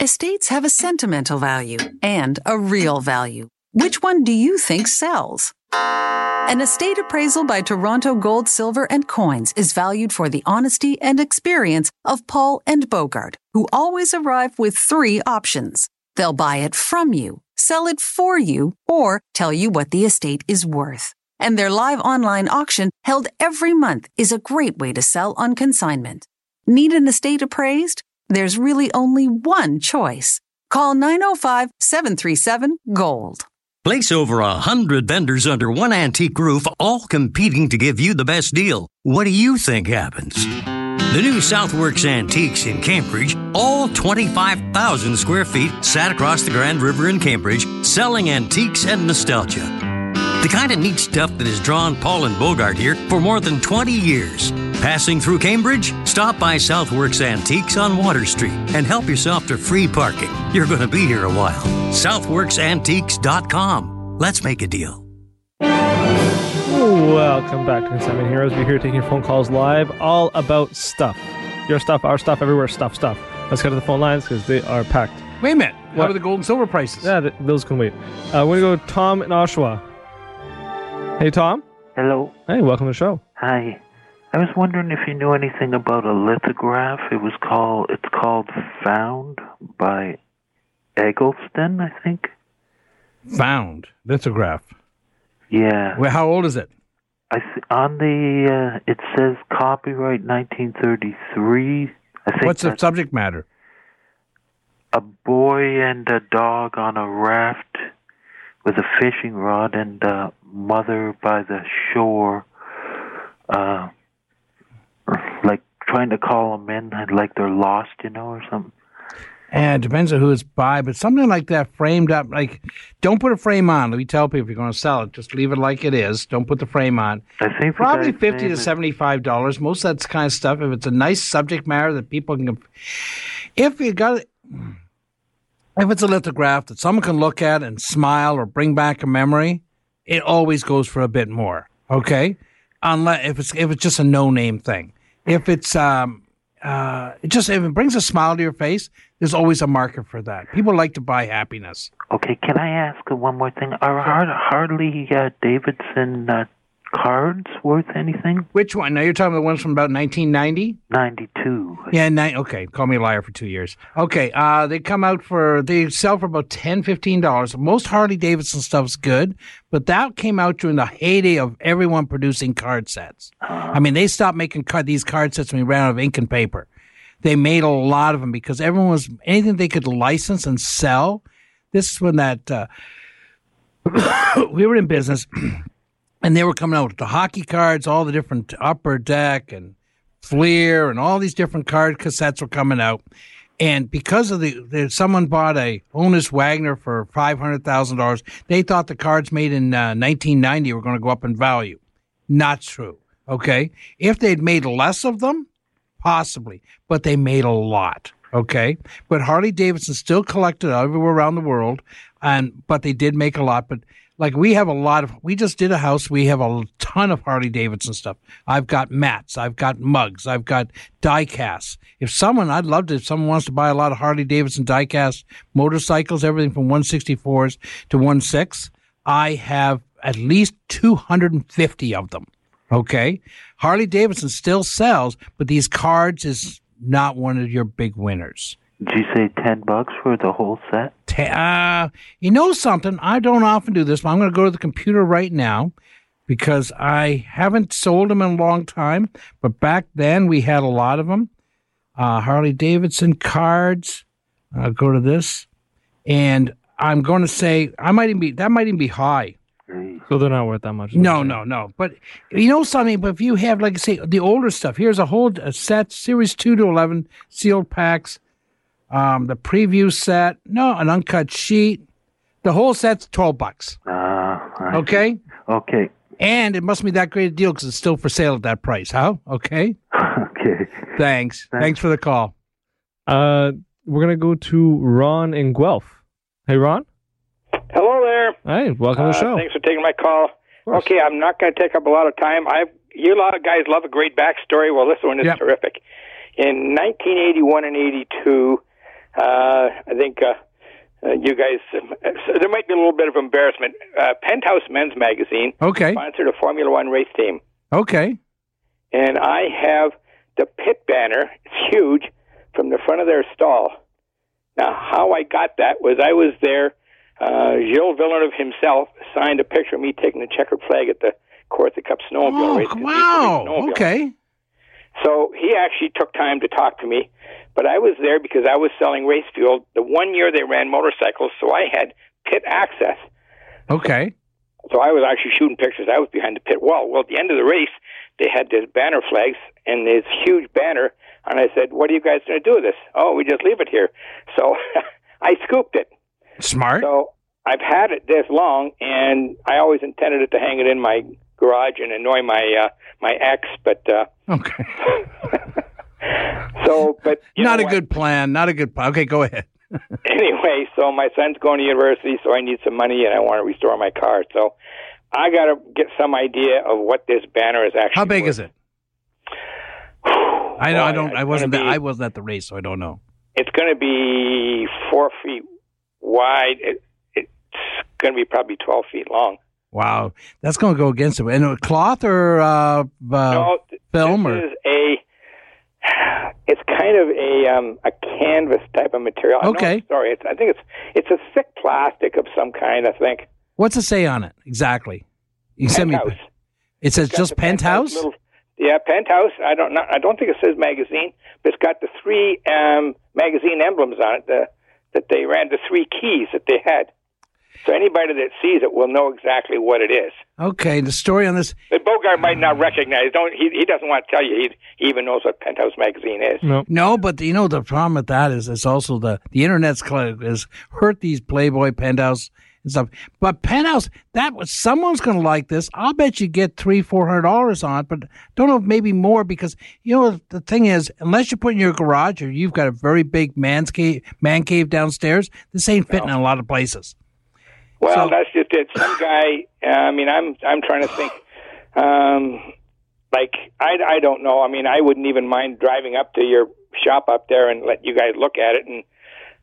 Estates have a sentimental value and a real value. Which one do you think sells? An estate appraisal by Toronto Gold, Silver, and Coins is valued for the honesty and experience of Paul and Bogart, who always arrive with three options. They'll buy it from you, sell it for you, or tell you what the estate is worth. And their live online auction held every month is a great way to sell on consignment. Need an estate appraised? There's really only one choice. Call 905 737 GOLD. Place over a hundred vendors under one antique roof, all competing to give you the best deal. What do you think happens? The new Southworks Antiques in Cambridge, all 25,000 square feet, sat across the Grand River in Cambridge, selling antiques and nostalgia. The kind of neat stuff that has drawn Paul and Bogart here for more than 20 years. Passing through Cambridge? Stop by Southworks Antiques on Water Street and help yourself to free parking. You're going to be here a while. SouthworksAntiques.com. Let's make a deal. Welcome back to Consignment Heroes. We're here taking your phone calls live, all about stuff. Your stuff, our stuff, everywhere, stuff, stuff. Let's go to the phone lines because they are packed. Wait a minute. What, What? are the gold and silver prices? Yeah, th- those can wait. Uh, we're going to go Tom in Oshawa. Hey, Tom. Hello. Hey, welcome to the show. Hi. I was wondering if you knew anything about a lithograph. It was called it's called Found by Eggleston, I think. Found lithograph. Yeah. Well, how old is it? I th- on the uh, it says copyright 1933. I think What's the subject matter? a boy and a dog on a raft with a fishing rod and a mother by the shore uh like trying to call them in like they're lost, you know, or something. And it depends on who it's by, but something like that framed up, like, don't put a frame on. Let me tell people if you're going to sell it, just leave it like it is. Don't put the frame on. I think Probably fifty to seventy-five dollars. Most of that kind of stuff. If it's a nice subject matter that people can, if you got it, if it's a lithograph that someone can look at and smile or bring back a memory, it always goes for a bit more. Okay, unless if it's if it's just a no-name thing. If it's um, uh, it just if it brings a smile to your face, there's always a market for that. People like to buy happiness. Okay, can I ask one more thing? Are Hard- uh, Davidson uh, cards worth anything? Which one? Now you're talking about the ones from about 1990. 92. Yeah, ni- okay. Call me a liar for two years. Okay, uh, they come out for they sell for about 10 dollars. $15. Most Harley Davidson stuff's good, but that came out during the heyday of everyone producing card sets. I mean, they stopped making card these card sets when we ran out of ink and paper. They made a lot of them because everyone was anything they could license and sell. This is when that uh, we were in business, and they were coming out with the hockey cards, all the different upper deck and Fleer and all these different card cassettes were coming out. And because of the, someone bought a Honus Wagner for five hundred thousand dollars, they thought the cards made in uh, nineteen ninety were going to go up in value. Not true. Okay, if they'd made less of them, possibly, but they made a lot. Okay, but Harley Davidson still collected everywhere around the world, and but they did make a lot. But like we have a lot of, we just did a house. We have a ton of Harley Davidson stuff. I've got mats, I've got mugs, I've got die casts. If someone, I'd love to. If someone wants to buy a lot of Harley Davidson die cast motorcycles, everything from 164s to 16, I have at least 250 of them. Okay. Harley Davidson still sells, but these cards is not one of your big winners. Did you say 10 bucks for the whole set? Ta- uh, you know something? I don't often do this, but I'm going to go to the computer right now because I haven't sold them in a long time. But back then we had a lot of them. Uh, Harley Davidson cards. I'll go to this, and I'm going to say I might even be that might even be high. So they're not worth that much. No, no, no. But you know something. But if you have, like, I say, the older stuff, here's a whole a set, series two to eleven, sealed packs. Um, the preview set, no, an uncut sheet. The whole set's twelve bucks. Uh, Okay. Okay. And it must be that great a deal because it's still for sale at that price. How? Okay. okay. Thanks. Thanks for the call. Uh, we're gonna go to Ron in Guelph. Hey, Ron. Hello there. Hey, welcome to Uh, the show. Thanks for taking my call. Okay, I'm not going to take up a lot of time. I you a lot of guys love a great backstory. Well, this one is Yep. terrific. In 1981 and 82, uh, I think uh, uh, you guys, so there might be a little bit of embarrassment. Uh, Penthouse Men's Magazine Okay. sponsored a Formula One race team, Okay. and I have the pit banner. It's huge from the front of their stall. Now, how I got that was I was there. Uh, Gilles Villeneuve himself signed a picture of me taking the checkered flag at the Corsa Cup snowmobile Oh, race. 'cause he's a big wow. snowmobile. Okay. So he actually took time to talk to me, but I was there because I was selling race fuel. The one year they ran motorcycles, so I had pit access. Okay. So I was actually shooting pictures. I was behind the pit wall. Well, at the end of the race, they had this banner flags and this huge banner, and I said, "What are you guys going to do with this?" Oh, we just leave it here. So I scooped it. Smart. So I've had it this long, and I always intended it to hang it in my garage and annoy my uh, my ex, but. Uh, Okay. So, but Not a what? good plan. Not a good plan. Okay, go ahead. anyway, so my son's going to university, so I need some money and I want to restore my car. So I got to get some idea of what this banner is actually. How big worth. is it? I know. I don't. I wasn't. be- I wasn't at the race, so I don't know. It's going to be four feet wide. It, it's going to be probably twelve feet long. Wow, that's going to go against it. And cloth or uh, uh, no, film this or is a. It's kind of a um, a canvas type of material. Okay. it's- sorry, it's, I think it's it's a thick plastic of some kind. I think. what's it say on it exactly? You sent me. Penthouse. It says just penthouse penthouse. little- yeah, penthouse. I don't know. I don't think it says magazine, but it's got the three um, magazine emblems on it. The, that they ran the three keys that they had. So anybody that sees it will know exactly what it is. Okay, the story on this. But Bogart might not recognize. Don't he? He doesn't want to tell you. He, he even knows what Penthouse magazine is. No. No, but you know the problem with that is it's also the the internet's cl- has hurt these Playboy penthouse and stuff. But penthouse that was someone's going to like this. I'll bet you get three four hundred dollars on it, but don't know if maybe more because you know the thing is unless you put in your garage or you've got a very big man's cave man cave downstairs, this ain't fitting in a lot of places. Well, So- that's just it. Some guy. uh, I mean, I'm I'm trying to think. Um, like I I don't know. I mean, I wouldn't even mind driving up to your shop up there and let you guys look at it. And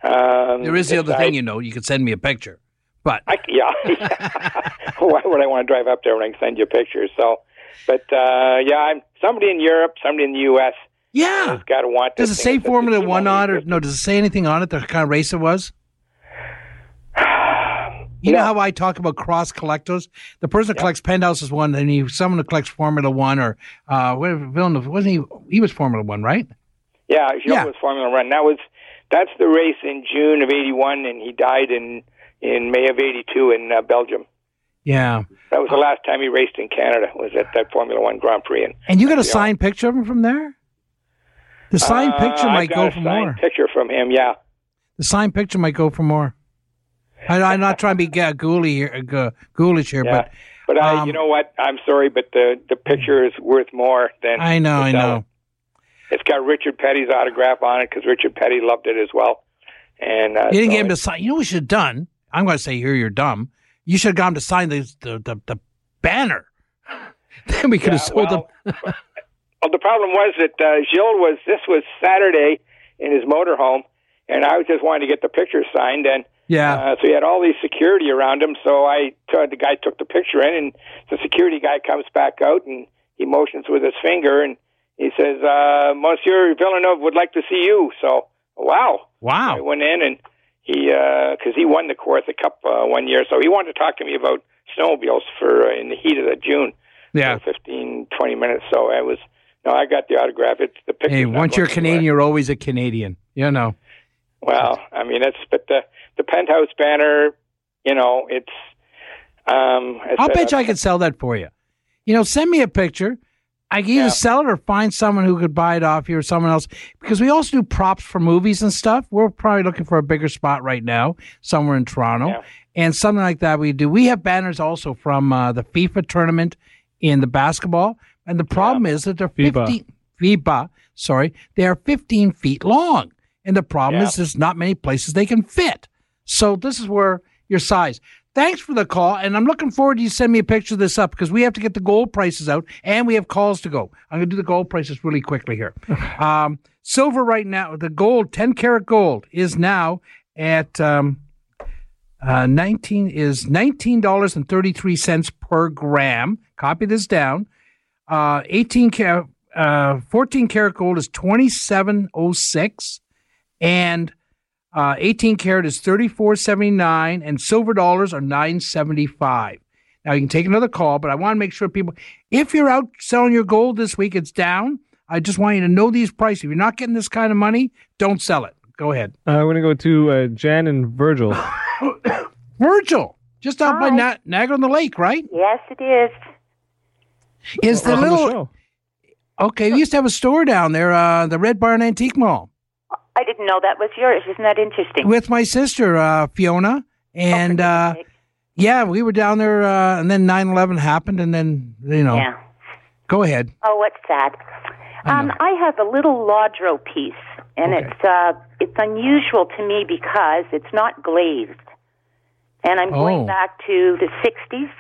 um, There is the other decide- thing, you know, you could send me a picture, but I, yeah. Why would I want to drive up there when I can send you pictures? So, but uh, yeah, I'm somebody in Europe, somebody in the U.S. yeah. has got to want. Does it say Formula One on it? Or, no, does it say anything on it? The kind of race it was? You know how I talk about cross collectors? The person that collects Penthouse is one, and he someone who collects Formula One or uh, Villeneuve wasn't he? He was Formula One, right? Yeah, Gilles Yeah. was Formula One. That was that's the race in June of '81, and he died in in May of '82 in uh, Belgium. Yeah. That was the last time he raced in Canada. Was at that Formula One Grand Prix. And And you got a Yeah. signed picture of him from there? The signed Uh, picture might go for signed more. Picture from him, yeah. The signed picture might go for more. I, I'm not trying to be ga- ghouly here, uh, ghoulish here, Yeah. but But I, um, you know what? I'm sorry, but the the picture is worth more than I know, I know. It's got Richard Petty's autograph on it because Richard Petty loved it as well. And uh, You didn't so get him to sign. You know what you should have done? I'm going to say here you're dumb. You should have got him to sign the the, the, the banner. then we could have sold well, them. Well, the problem was that uh, Gilles was this was Saturday in his motorhome, and I was just wanting to get the picture signed, and Yeah. uh, so he had all these security around him. So I the guy took the picture in, and the security guy comes back out and he motions with his finger, and he says, uh, "Monsieur Villeneuve would like to see you." So wow, wow. I went in and he because he won the Cortha Cup uh, one year, so he wanted to talk to me about snowmobiles for uh, in the heat of the June. Yeah. for 15, 20 minutes. So I was no, I got the autograph. It's the picture. Hey, once you're Canadian, you're always a Canadian. You know. Well, I mean, it's but the the penthouse banner, you know, it's. Um, I I'll said, bet you I could sell that for you. You know, send me a picture. I can either Yeah. sell it or find someone who could buy it off you or someone else. Because we also do props for movies and stuff. We're probably looking for a bigger spot right now, somewhere in Toronto. Yeah. And something like that we do. We have banners also from uh, the FIFA tournament in the basketball. And the problem is that they're FIBA. 15 FIBA, sorry, they are 15 feet long. And the problem Yeah. is there's not many places they can fit. So this is where your size. Thanks for the call, and I'm looking forward to you send me a picture of this up because we have to get the gold prices out, and we have calls to go. I'm going to do the gold prices really quickly here. um, silver right now, the gold, 10 karat gold, is now at um, Uh, 19 is $19.33 per gram. Copy this down. Uh, 18 karat, uh, 14 karat gold is 2706 and uh, 18 karat is 3479 and silver dollars are 975. Now you can take another call, but I want to make sure people if you're out selling your gold this week it's down. I just want you to know these prices. If you're not getting this kind of money, don't sell it. Go ahead. Uh, we're gonna go to uh, Jan and Virgil. Virgil, just out by Na- Niagara on the Lake, right? Yes, it is. Is the Welcome to the little show. Okay, we used to have a store down there, uh, the Red Barn Antique Mall, I didn't know that was yours. Isn't that interesting? with my sister uh, Fiona, and uh, yeah, we were down there, uh, and then 9-11 happened, and then you know, Yeah. go ahead. Oh, what's that? Um, I have a little Lladro piece, and it's uh, it's unusual to me because it's not glazed, and I'm Oh. going back to the '60s,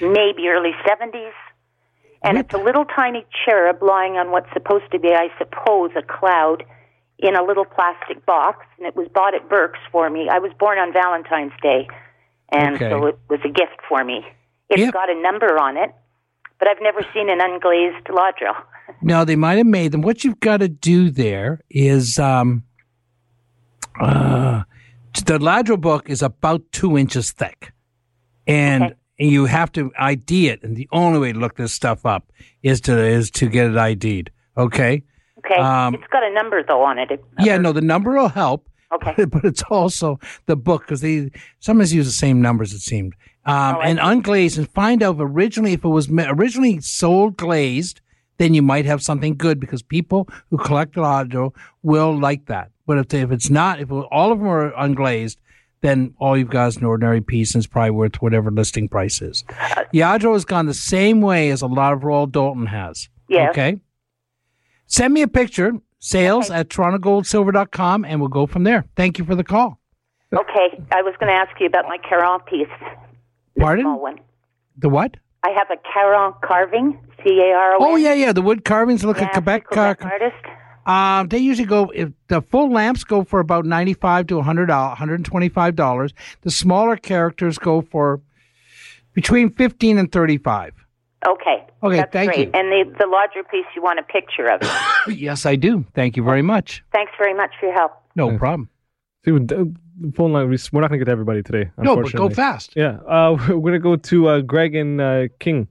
maybe early '70s, and it's a little tiny cherub lying on what's supposed to be, I suppose, a cloud in a little plastic box, and it was bought at Burke's for me. I was born on Valentine's Day, and Okay. so it was a gift for me. It's Yep. got a number on it, but I've never seen an unglazed Lladro. No, they might have made them. What you've got to do there is, um, uh, the Lladro book is about two inches thick, and you have to ID it. And the only way to look this stuff up is to is to get it ID'd. Okay. Okay, Um, it's got a number though on it. It- Yeah, no, the number will help. Okay. But it's also the book because they sometimes use the same numbers. It seemed. Um, and unglazed and find out if originally if it was originally sold glazed, then you might have something good because people who collect Lladro will like that. But if, they, if it's not, if all of them are unglazed, then all you've got is an ordinary piece and it's probably worth whatever listing price is. Lladro has gone the same way as a lot of Royal Doulton has. Yes. Okay. Send me a picture, sales at torontogoldsilver.com, and we'll go from there. Thank you for the call. Okay, I was going to ask you about my Caron piece. The Pardon? Small one. The what? I have a Caron carving, C A R O. Oh, yeah, yeah. The wood carvings look at Quebec. Uh, artist. um, they usually go, if the full lamps go for about 95 to $100, $125. The smaller characters go for between 15 and 35 Okay. Okay, That's thank great. you. And the the larger piece, you want a picture of. it. Yes, I do. Thank you very much. Thanks very much for your help. No problem. See, the the phone line, we- we're not going to get to everybody today. No, but go fast. Yeah. Uh, we're going to go to uh, Greg and uh, King.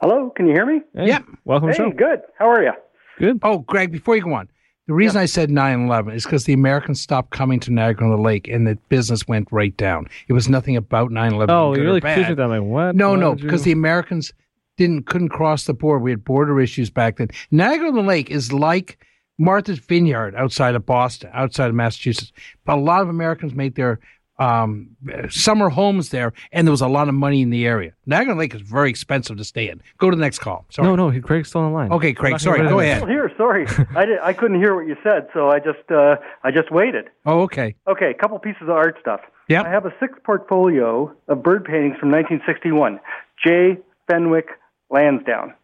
Hello, can you hear me? Hey, Yep. Welcome hey, to the show. good. How are you? Good. Oh, Greg, before you go on, the reason I said 9 11 is because the Americans stopped coming to Niagara on the Lake and the business went right down. It was nothing about 9 11. Oh, you really with that. Like, what? No, Why no, you- because the Americans didn't couldn't cross the border. We had border issues back then. Niagara on the Lake is like Martha's Vineyard outside of Boston, outside of Massachusetts. But a lot of Americans made their um, summer homes there, and there was a lot of money in the area. Niagara on the Lake is very expensive to stay in. Go to the next call. Sorry. No, no, Craig's still on the line. Okay, Craig. Sorry. Go ahead. Still here. Sorry, I did. I couldn't hear what you said, so I just uh, I just waited. Oh, okay. Okay, a couple pieces of art stuff. Yeah. I have a six portfolio of bird paintings from 1961. J. Fenwick Lansdowne.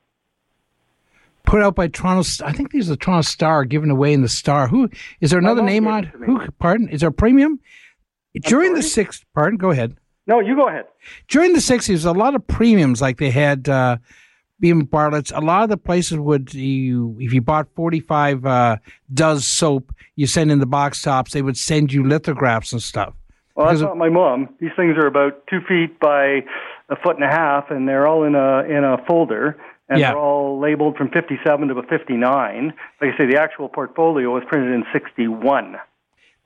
Put out by Toronto. I think these are the Toronto Star, given away in the Star. Who is there another name on? it. Who? Pardon? Is there a premium? During the sixth, pardon. Go ahead. No, you go ahead. during the 60s, a lot of premiums, like they had uh, Beam Bartlett's. A lot of the places would, you if you bought 45 uh, Does soap, you send in the box tops, they would send you lithographs and stuff. Well, that's not my mom. These things are about two feet by a foot and a half, and they're all in a in a folder, and Yeah. they're all labeled from 57 to 59. Like I say, the actual portfolio was printed in 61.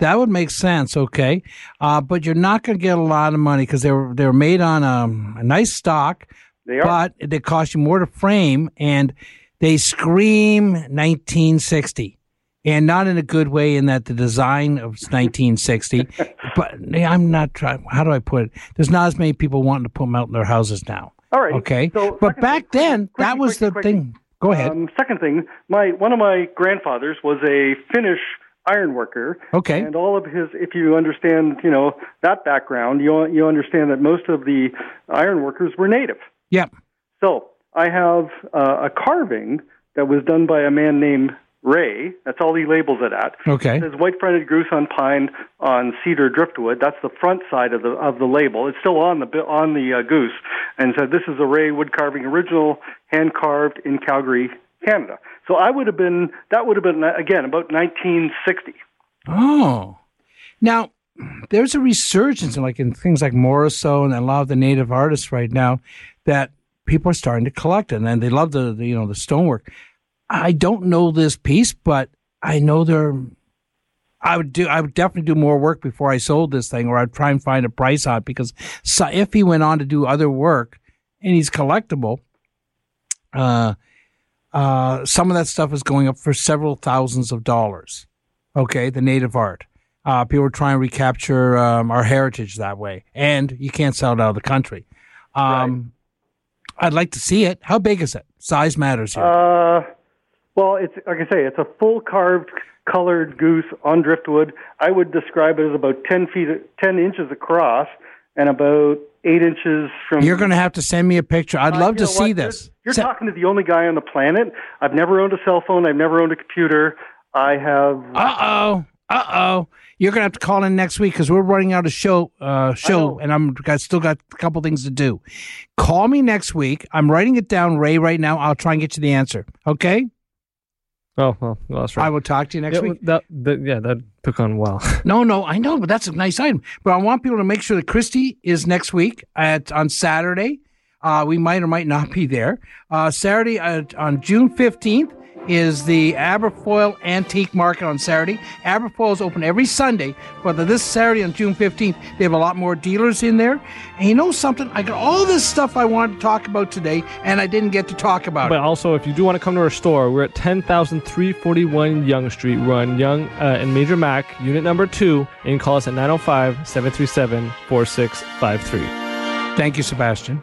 That would make sense, okay. Uh, but you're not going to get a lot of money because they're they were made on a, a nice stock, They are. but they cost you more to frame, and they scream 1960. And not in a good way, in that the design of 1960. but I'm not trying. How do I put it? There's not as many people wanting to put them out in their houses now. All right. Okay. So, but back then, that was the thing. Go ahead. Um, second thing, my one of my grandfathers was a Finnish iron worker. Okay. And all of his, if you understand, you know that background, you you understand that most of the iron workers were native. Yep. So I have uh, a carving that was done by a man named Ray. That's all he labels it at. Okay. It says white fronted goose on pine on cedar driftwood. That's the front side of the of the label. It's still on the on the uh, goose, and said this is a Ray wood carving original, hand carved in Calgary, Canada. So I would have been that would have been again about 1960. Oh, now there's a resurgence in like in things like Morrisseau and a lot of the native artists right now that people are starting to collect it, and they love the, the you know the stonework. I don't know this piece, but I know there. I would do. I would definitely do more work before I sold this thing, or I'd try and find a price on it because if he went on to do other work and he's collectible, uh, uh, some of that stuff is going up for several thousands of dollars. Okay, the native art. Uh, people are trying to recapture um, our heritage that way, and you can't sell it out of the country. Um, I'd like to see it. How big is it? Size matters here. Uh, well, it's like I say, it's a full carved, colored goose on driftwood. I would describe it as about ten feet, ten inches across, and about eight inches from. You're going to have to send me a picture. I'd Uh, love to see what? this. You're Se- talking to the only guy on the planet. I've never owned a cell phone. I've never owned a computer. I have. Uh oh. Uh oh. You're gonna have to call in next week because we're running out of show. Uh, show, and I'm got still got a couple things to do. Call me next week. I'm writing it down, Ray, right now. I'll try and get you the answer. Okay. Oh well, well that's right. I will talk to you next Yeah, week. That, that, yeah, that took on well. No, no, I know, but that's a nice item. But I want people to make sure that Christie is next week at on Saturday. Uh, we might or might not be there. Uh, Saturday uh, on June fifteenth is the Aberfoyle Antique Market on Saturday. Aberfoyle is open every Sunday, but this Saturday on June fifteenth, they have a lot more dealers in there. And you know something? I got all this stuff I wanted to talk about today, and I didn't get to talk about But it. But also, if you do want to come to our store, we're at 10,341 Yonge Street. We're on Yonge uh, and Major Mac, unit number two, and call us at 905 737 4653. Thank you, Sebastian.